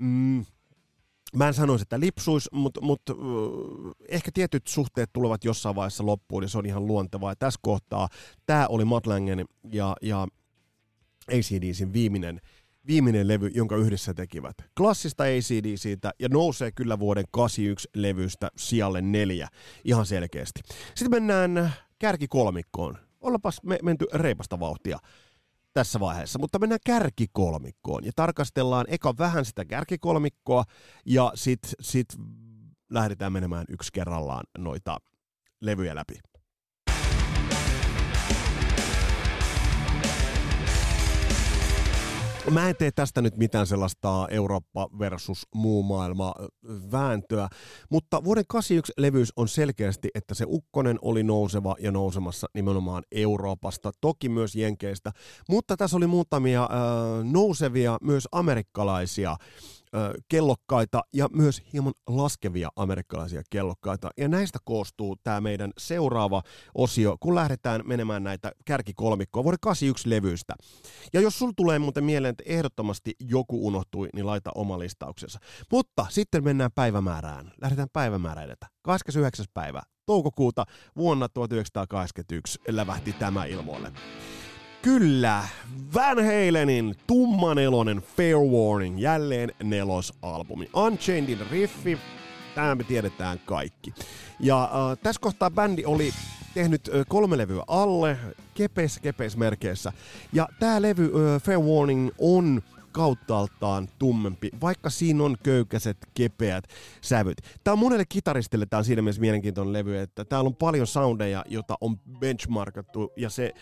mm, Mä en sanoisi, että lipsuis, mutta mut, ehkä tietyt suhteet tulevat jossain vaiheessa loppuun ja se on ihan luontevaa. Ja tässä kohtaa tämä oli Matt Langen ja, ja ACDCin viimeinen, viimeinen levy, jonka yhdessä tekivät. Klassista ACDCtä ja nousee kyllä vuoden 81 levystä sijalle neljä ihan selkeästi. Sitten mennään kärkikolmikkoon. Ollapas me menty reipasta vauhtia tässä vaiheessa, mutta mennään kärkikolmikkoon ja tarkastellaan eka vähän sitä kärkikolmikkoa ja sitten sit lähdetään menemään yksi kerrallaan noita levyjä läpi. Mä en tee tästä nyt mitään sellaista Eurooppa versus muu maailma vääntöä, mutta vuoden 81 levyys on selkeästi, että se ukkonen oli nouseva ja nousemassa nimenomaan Euroopasta, toki myös Jenkeistä, mutta tässä oli muutamia äh, nousevia myös amerikkalaisia kellokkaita ja myös hieman laskevia amerikkalaisia kellokkaita. Ja näistä koostuu tämä meidän seuraava osio, kun lähdetään menemään näitä kärkikolmikkoa vuoden 81 levyistä. Ja jos sul tulee muuten mieleen, että ehdottomasti joku unohtui, niin laita oma listauksensa. Mutta sitten mennään päivämäärään. Lähdetään päivämäärään edetä. 29. päivä toukokuuta vuonna 1981 lävähti tämä ilmoille. Kyllä, Van Halenin tummanelonen Fair Warning, jälleen nelosalbumi. Unchainedin riffi, tämä me tiedetään kaikki. Ja äh, tässä kohtaa bändi oli tehnyt äh, kolme levyä alle, kepeis kepeis merkeissä. Ja tämä levy äh, Fair Warning on kauttaaltaan tummempi, vaikka siinä on köykäiset, kepeät sävyt. Tämä on monelle kitaristille tämä on siinä mielessä mielenkiintoinen levy, että täällä on paljon soundeja, jota on benchmarkattu, ja se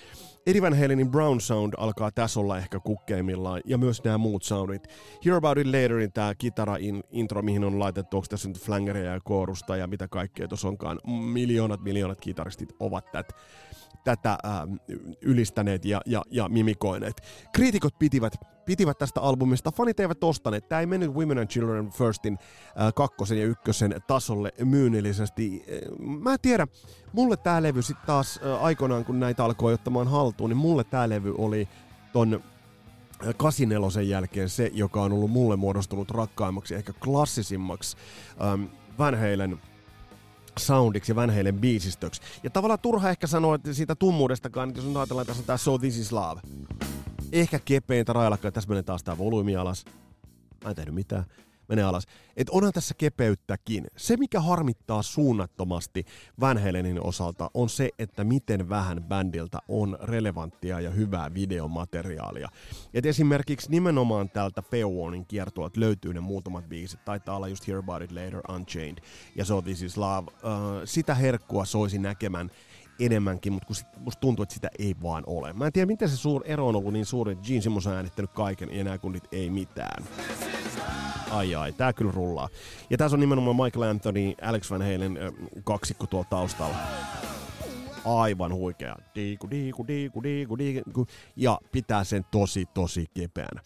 Eddie Van Halenin Brown Sound alkaa tässä olla ehkä kukkeimmillaan, ja myös nämä muut soundit. Hear About It Laterin tämä kitara-intro, mihin on laitettu, onko tässä nyt flangeria ja koorusta ja mitä kaikkea tuossa onkaan. Miljoonat, miljoonat kitaristit ovat tätä tätä ää, ylistäneet ja, ja, ja mimikoineet. Kriitikot pitivät, pitivät tästä albumista, fanit eivät ostaneet. Tämä ei mennyt Women and Children Firstin ää, kakkosen ja ykkösen tasolle myynnillisesti. Mä en tiedä, mulle tämä levy sitten taas ää, aikoinaan, kun näitä alkoi ottamaan haltuun, niin mulle tämä levy oli ton 84 jälkeen se, joka on ollut mulle muodostunut rakkaimmaksi, ehkä klassisimmaksi ähm, Van Halen soundiksi ja Van Halen biisistöksi. Ja tavallaan turha ehkä sanoa että siitä tummuudestakaan, että jos nyt ajatellaan, että tässä on tää So This Is Love. Ehkä kepeintä railakkaa, tässä menee taas tää volyymi alas. Mä en tehnyt mitään menee alas. Et onhan tässä kepeyttäkin. Se, mikä harmittaa suunnattomasti Van Halenin osalta, on se, että miten vähän bändiltä on relevanttia ja hyvää videomateriaalia. Et esimerkiksi nimenomaan täältä Warning kiertueelta löytyy ne muutamat biisit. Taitaa olla just Hear About It Later, Unchained ja So This Is Love. Uh, sitä herkkua soisi näkemään enemmänkin, mutta kun sit, musta tuntuu, että sitä ei vaan ole. Mä en tiedä, miten se suur ero on ollut niin suuri, että Gene Simmons on äänittänyt kaiken ja nämä kunnit ei mitään. Ai ai, tää kyllä rullaa. Ja tässä on nimenomaan Michael Anthony, Alex Van Halen kaksikko tuolla taustalla. Aivan huikea. Diiku, diiku, diiku, diiku, diiku. Ja pitää sen tosi, tosi kepeänä.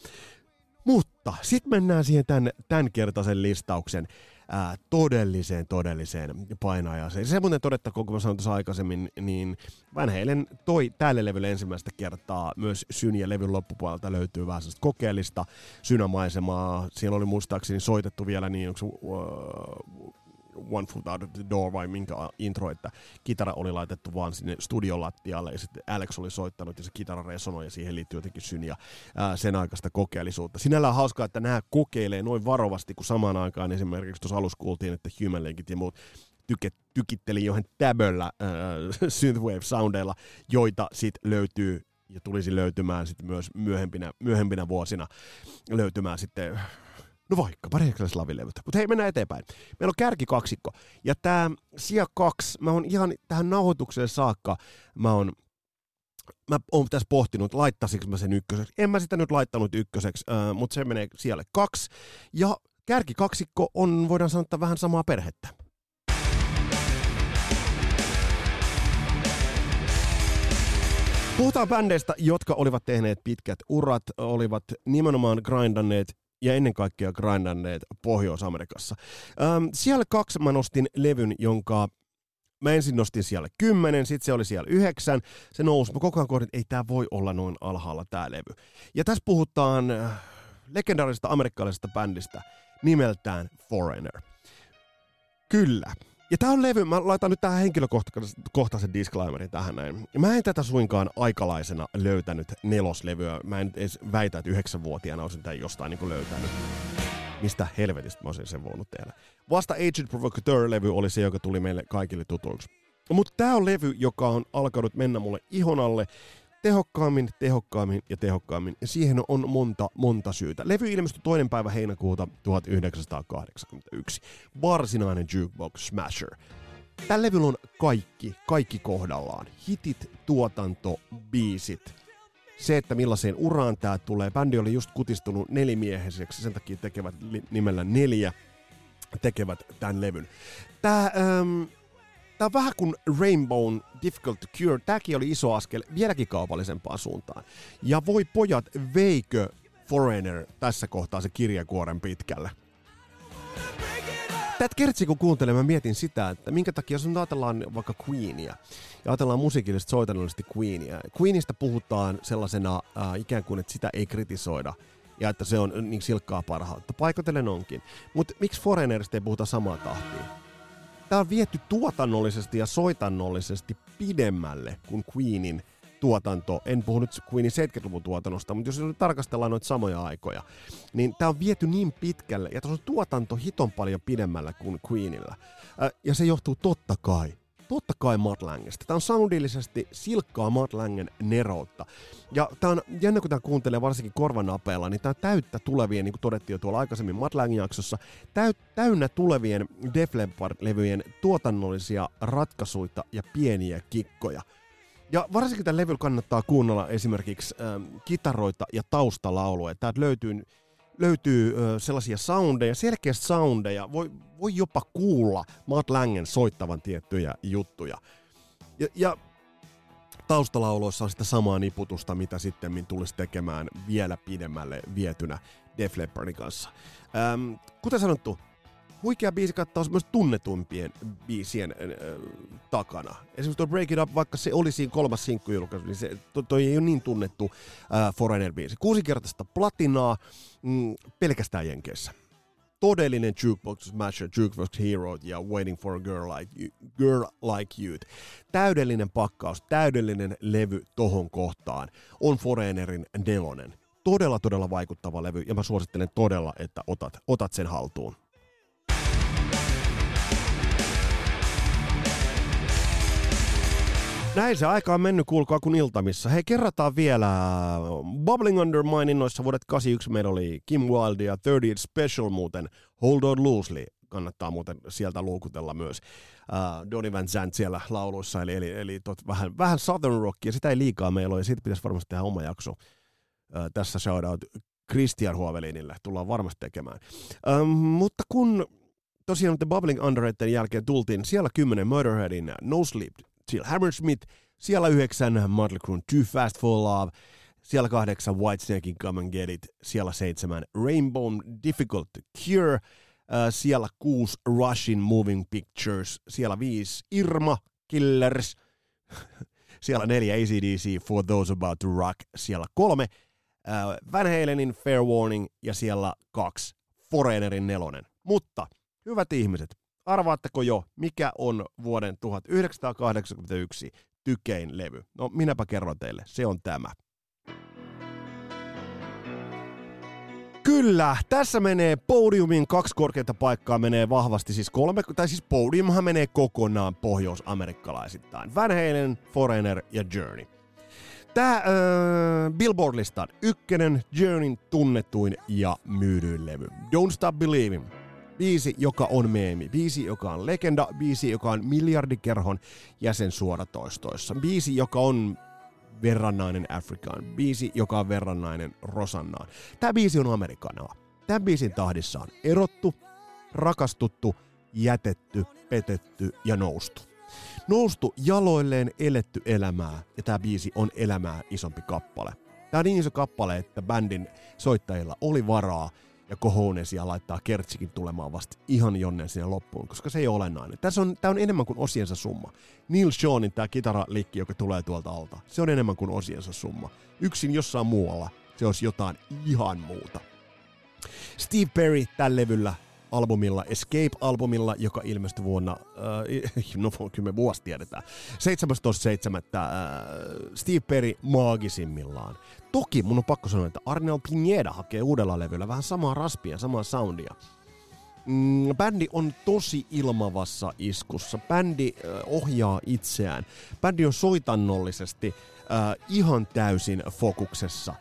Mutta sitten mennään siihen tämän, kertaisen listauksen ää, todelliseen, todelliseen painajaseen. Se muuten todettakoon, kun mä sanoin tuossa aikaisemmin, niin Van Halen toi tälle levylle ensimmäistä kertaa myös Syn ja levyn loppupuolelta löytyy vähän sellaista kokeellista synämaisemaa. Siellä oli muistaakseni soitettu vielä niin, onko uh, One Foot Out of the Door vai minkä intro, että kitara oli laitettu vaan sinne studiolattialle ja sitten Alex oli soittanut ja se kitara resonoi ja siihen liittyy jotenkin syn ja ää, sen aikaista kokeellisuutta. Sinällään hauskaa, että nämä kokeilee noin varovasti, kun samaan aikaan esimerkiksi tuossa alussa kuultiin, että Human Linkit ja muut tyke, tykitteli johon täböllä äh, synthwave-soundeilla, joita sitten löytyy ja tulisi löytymään sitten myös myöhempinä, myöhempinä vuosina löytymään sitten No vaikka, Reklaslavin-levyt. Mutta hei, mennään eteenpäin. Meillä on kärkikaksikko. Ja tämä sija kaksi, mä oon ihan tähän nauhoitukseen saakka, mä oon mä oon tässä pohtinut, laittaisinko mä sen ykköseksi. En mä sitä nyt laittanut ykköseksi, äh, mutta se menee siellä kaksi. Ja kärkikaksikko on, voidaan sanoa, vähän samaa perhettä. Puhutaan bändeistä, jotka olivat tehneet pitkät urat, olivat nimenomaan grindanneet ja ennen kaikkea grindanneet Pohjois-Amerikassa. Ähm, siellä kaksi mä nostin levyn, jonka Mä ensin nostin siellä kymmenen, sitten se oli siellä yhdeksän. Se nousi. Mä koko ajan kohdin, että ei tämä voi olla noin alhaalla tämä levy. Ja tässä puhutaan äh, legendaarisesta amerikkalaisesta bändistä nimeltään Foreigner. Kyllä. Ja tää on levy, mä laitan nyt tähän henkilökohtaisen disclaimerin tähän näin. Mä en tätä suinkaan aikalaisena löytänyt neloslevyä. Mä en edes väitä, että yhdeksänvuotiaana olisin tämän jostain niin löytänyt. Mistä helvetistä mä olisin sen voinut tehdä. Vasta Agent Provocateur-levy oli se, joka tuli meille kaikille tutuiksi. Mutta tää on levy, joka on alkanut mennä mulle ihon alle tehokkaammin, tehokkaammin ja tehokkaammin. Ja siihen on monta, monta syytä. Levy ilmestyi toinen päivä heinäkuuta 1981. Varsinainen jukebox smasher. Tällä levyllä on kaikki, kaikki kohdallaan. Hitit, tuotanto, biisit. Se, että millaiseen uraan tää tulee. Bändi oli just kutistunut nelimiehiseksi, sen takia tekevät nimellä neljä tekevät tämän levyn. Tää, ähm, Tämä on vähän kuin Rainbow Difficult to Cure. Tämäkin oli iso askel vieläkin kaupallisempaan suuntaan. Ja voi pojat, veikö Foreigner tässä kohtaa se kirjakuoren pitkälle? Tätä kertsi kun kuuntelen, mä mietin sitä, että minkä takia, jos ajatellaan vaikka Queenia, ja ajatellaan musiikillisesti soitannollisesti Queenia, Queenista puhutaan sellaisena äh, ikään kuin, että sitä ei kritisoida, ja että se on niin silkkaa parhautta. Paikotellen onkin. Mutta miksi Foreignerista ei puhuta samaa tahtia? Tämä on viety tuotannollisesti ja soitannollisesti pidemmälle kuin Queenin tuotanto, en puhu nyt Queenin 70-luvun tuotannosta, mutta jos nyt tarkastellaan noita samoja aikoja, niin tämä on viety niin pitkälle, ja tuossa on tuotanto hiton paljon pidemmällä kuin Queenillä. ja se johtuu totta kai totta kai Matt Langesta. Tämä on soundillisesti silkkaa Matt Langen neroutta. Ja tämä on jännä, kun tämä kuuntelee varsinkin korvanapeella, niin tämä täyttä tulevien, niin kuin todettiin jo tuolla aikaisemmin Matt Langin jaksossa, täy, täynnä tulevien Def Leppard-levyjen tuotannollisia ratkaisuita ja pieniä kikkoja. Ja varsinkin tämän levyllä kannattaa kuunnella esimerkiksi ähm, kitaroita ja taustalauluja. Täältä löytyy löytyy sellaisia soundeja, selkeästi soundeja, voi, voi jopa kuulla Matt Langen soittavan tiettyjä juttuja. Ja, ja taustalauloissa on sitä samaa niputusta, mitä sitten tulisi tekemään vielä pidemmälle vietynä Def Leppardin kanssa. Ähm, kuten sanottu, huikea biisikattaus myös tunnetumpien biisien äh, takana. Esimerkiksi tuo Break It Up, vaikka se oli siinä kolmas sinkkujulkaisu, niin se, to, toi ei ole niin tunnettu äh, Foreigner-biisi. Kuusikertaista platinaa mm, pelkästään Jenkeissä. Todellinen Jukebox Smasher, Jukebox Hero ja Waiting for a Girl Like You. Girl like you. Täydellinen pakkaus, täydellinen levy tohon kohtaan on Foreignerin nelonen. Todella, todella vaikuttava levy ja mä suosittelen todella, että otat, otat sen haltuun. Näin se aika on mennyt, kuulkaa kun iltamissa. Hei, kerrataan vielä Bubbling Under maininnoissa vuodet 81 meillä oli Kim Wilde ja 30 Special muuten, Hold On Loosely, kannattaa muuten sieltä luukutella myös. Uh, Donny Van Zandt siellä lauluissa, eli, eli, eli tot, vähän, vähän Southern Rockia, sitä ei liikaa meillä ole, ja siitä pitäisi varmasti tehdä oma jakso. Uh, tässä shoutout Christian Huovelinille, tullaan varmasti tekemään. Um, mutta kun tosiaan The Bubbling Underrated jälkeen tultiin siellä 10 Murderheadin No Sleep Till Hammersmith, siellä yhdeksän Motley Crue Too Fast for Love, siellä kahdeksan Whitesnakein Come and Get It, siellä seitsemän Rainbow Difficult to Cure, äh, siellä kuusi Russian Moving Pictures, siellä viisi Irma Killers, siellä neljä ACDC For Those About to Rock, siellä kolme äh, Van Halenin Fair Warning ja siellä kaksi Foreignerin nelonen. Mutta, hyvät ihmiset, Arvaatteko jo, mikä on vuoden 1981 tykein levy? No minäpä kerron teille, se on tämä. Kyllä, tässä menee podiumin kaksi korkeinta paikkaa menee vahvasti, siis kolme, tai siis podiumhan menee kokonaan pohjois-amerikkalaisittain. Van Halen, Foreigner ja Journey. Tää äh, Billboard-listan ykkönen, Journeyn tunnetuin ja myydyin levy. Don't Stop Believing Biisi, joka on meemi. Biisi, joka on legenda. Biisi, joka on miljardikerhon jäsen suoratoistoissa. Biisi, joka on verrannainen Afrikaan. Biisi, joka on verrannainen Rosannaan. Tämä biisi on amerikanaa. Tämän biisin tahdissa on erottu, rakastuttu, jätetty, petetty ja noustu. Noustu jaloilleen eletty elämää ja tämä biisi on elämää isompi kappale. Tämä on niin iso kappale, että bändin soittajilla oli varaa ja kohonesia laittaa kertsikin tulemaan vasta ihan jonneen siihen loppuun, koska se ei ole olennainen. Tässä on, tämä on enemmän kuin osiensa summa. Neil Seanin tämä kitaralikki, joka tulee tuolta alta, se on enemmän kuin osiensa summa. Yksin jossain muualla se olisi jotain ihan muuta. Steve Perry tällä levyllä albumilla, Escape-albumilla, joka ilmestyi vuonna, äh, no kyllä vuosi tiedetään, 17.7. Äh, Steve Perry maagisimmillaan. Toki mun on pakko sanoa, että Arnel Pineda hakee uudella levyllä vähän samaa raspia, samaa soundia. Mm, bändi on tosi ilmavassa iskussa. Bändi äh, ohjaa itseään. Bändi on soitannollisesti äh, ihan täysin fokuksessa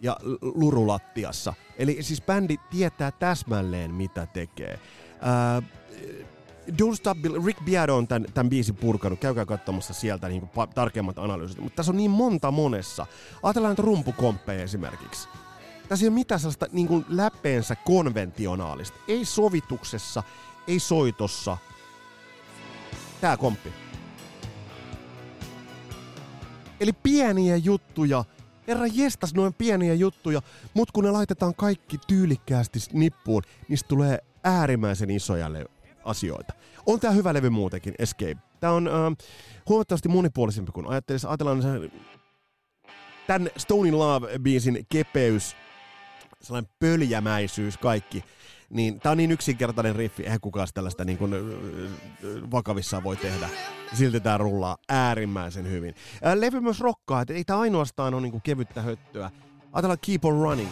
ja lurulattiassa. Eli siis bändi tietää täsmälleen, mitä tekee. Äh, Don't Stop Rick Beato on tämän, tämän biisin purkanut, käykää katsomassa sieltä niin pa- tarkemmat analyysit, mutta tässä on niin monta monessa. Ajatellaan nyt rumpukomppeja esimerkiksi. Tässä ei ole mitään sellaista niin kuin läpeensä konventionaalista. Ei sovituksessa, ei soitossa. Tää komppi. Eli pieniä juttuja, herra jestas noin pieniä juttuja, mutta kun ne laitetaan kaikki tyylikkäästi nippuun, niistä tulee äärimmäisen isoja le- asioita. On tää hyvä levy muutenkin, Escape. Tää on äh, huomattavasti monipuolisempi kuin ajattelisi. Ajatellaan se, tämän Stone in Love-biisin kepeys, sellainen pöljämäisyys, kaikki. Niin, tää on niin yksinkertainen riffi, eihän kukaan tällaista niin kuin, vakavissaan voi tehdä. Silti tää rullaa äärimmäisen hyvin. Ää, levy myös rokkaa, että ei tää ainoastaan ole niin kuin kevyttä höttöä. Ajatellaan Keep on Running.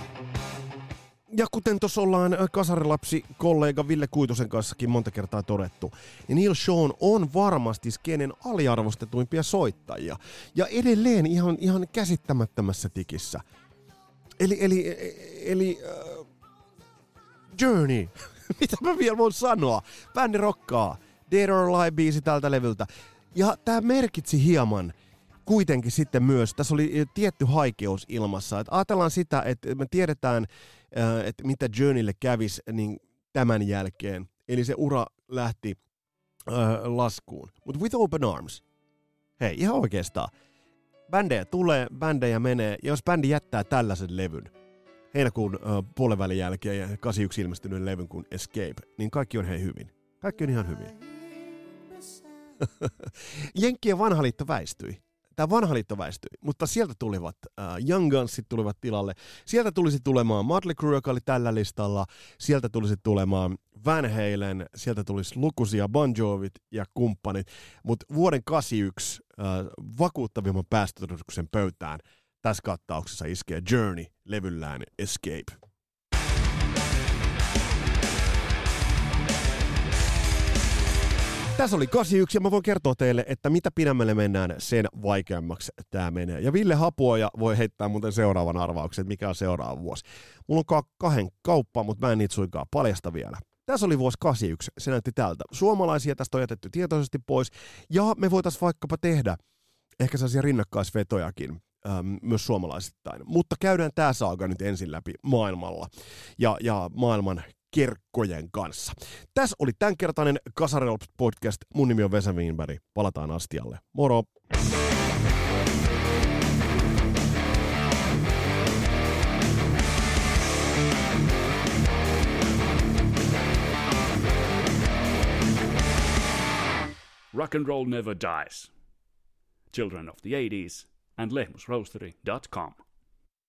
Ja kuten tuossa ollaan kasarilapsi kollega Ville Kuitusen kanssakin monta kertaa todettu, niin Neil Sean on varmasti skenen aliarvostetuimpia soittajia. Ja edelleen ihan, ihan käsittämättömässä tikissä. Eli, eli, eli uh, Journey. Mitä mä vielä voin sanoa? Bändi rokkaa. Dead or Alive-biisi tältä levyltä. Ja tämä merkitsi hieman kuitenkin sitten myös, tässä oli tietty haikeus ilmassa. Et ajatellaan sitä, että me tiedetään, että mitä Journeylle kävisi niin tämän jälkeen. Eli se ura lähti äh, laskuun. Mutta With Open Arms, hei ihan oikeastaan, bändejä tulee, bändejä menee, ja jos bändi jättää tällaisen levyn, heinäkuun uh, puolen välin jälkeen ja 81 ilmestyneen levyn kuin Escape, niin kaikki on hei hyvin. Kaikki on ihan hyvin. Jenkkien vanha liitto väistyi. Tämä vanha liitto väistyi, mutta sieltä tulivat uh, Young Gunsit tulivat tilalle. Sieltä tulisi tulemaan Motley Crue, joka oli tällä listalla. Sieltä tulisi tulemaan Van Halen, sieltä tulisi lukuisia Bon Jovit ja kumppanit. Mutta vuoden 81 uh, vakuuttavimman päästötodistuksen pöytään tässä kattauksessa iskee Journey levyllään Escape. Tässä oli 81 ja mä voin kertoa teille, että mitä pidemmälle mennään, sen vaikeammaksi tämä menee. Ja Ville Hapuoja voi heittää muuten seuraavan arvauksen, että mikä on seuraava vuosi. Mulla on kahden kauppa, mutta mä en niitä suinkaan paljasta vielä. Tässä oli vuosi 81, se näytti tältä. Suomalaisia tästä on jätetty tietoisesti pois, ja me voitaisiin vaikkapa tehdä ehkä sellaisia rinnakkaisvetojakin äm, myös suomalaisittain. Mutta käydään tämä saaga nyt ensin läpi maailmalla ja, ja maailman kerkkojen kanssa. Tässä oli tämänkertainen Kasarelps podcast. Mun nimi on Vesa Wienberg. Palataan astialle. Moro! Rock and roll never dies. Children of the 80s and lehmusroastery.com.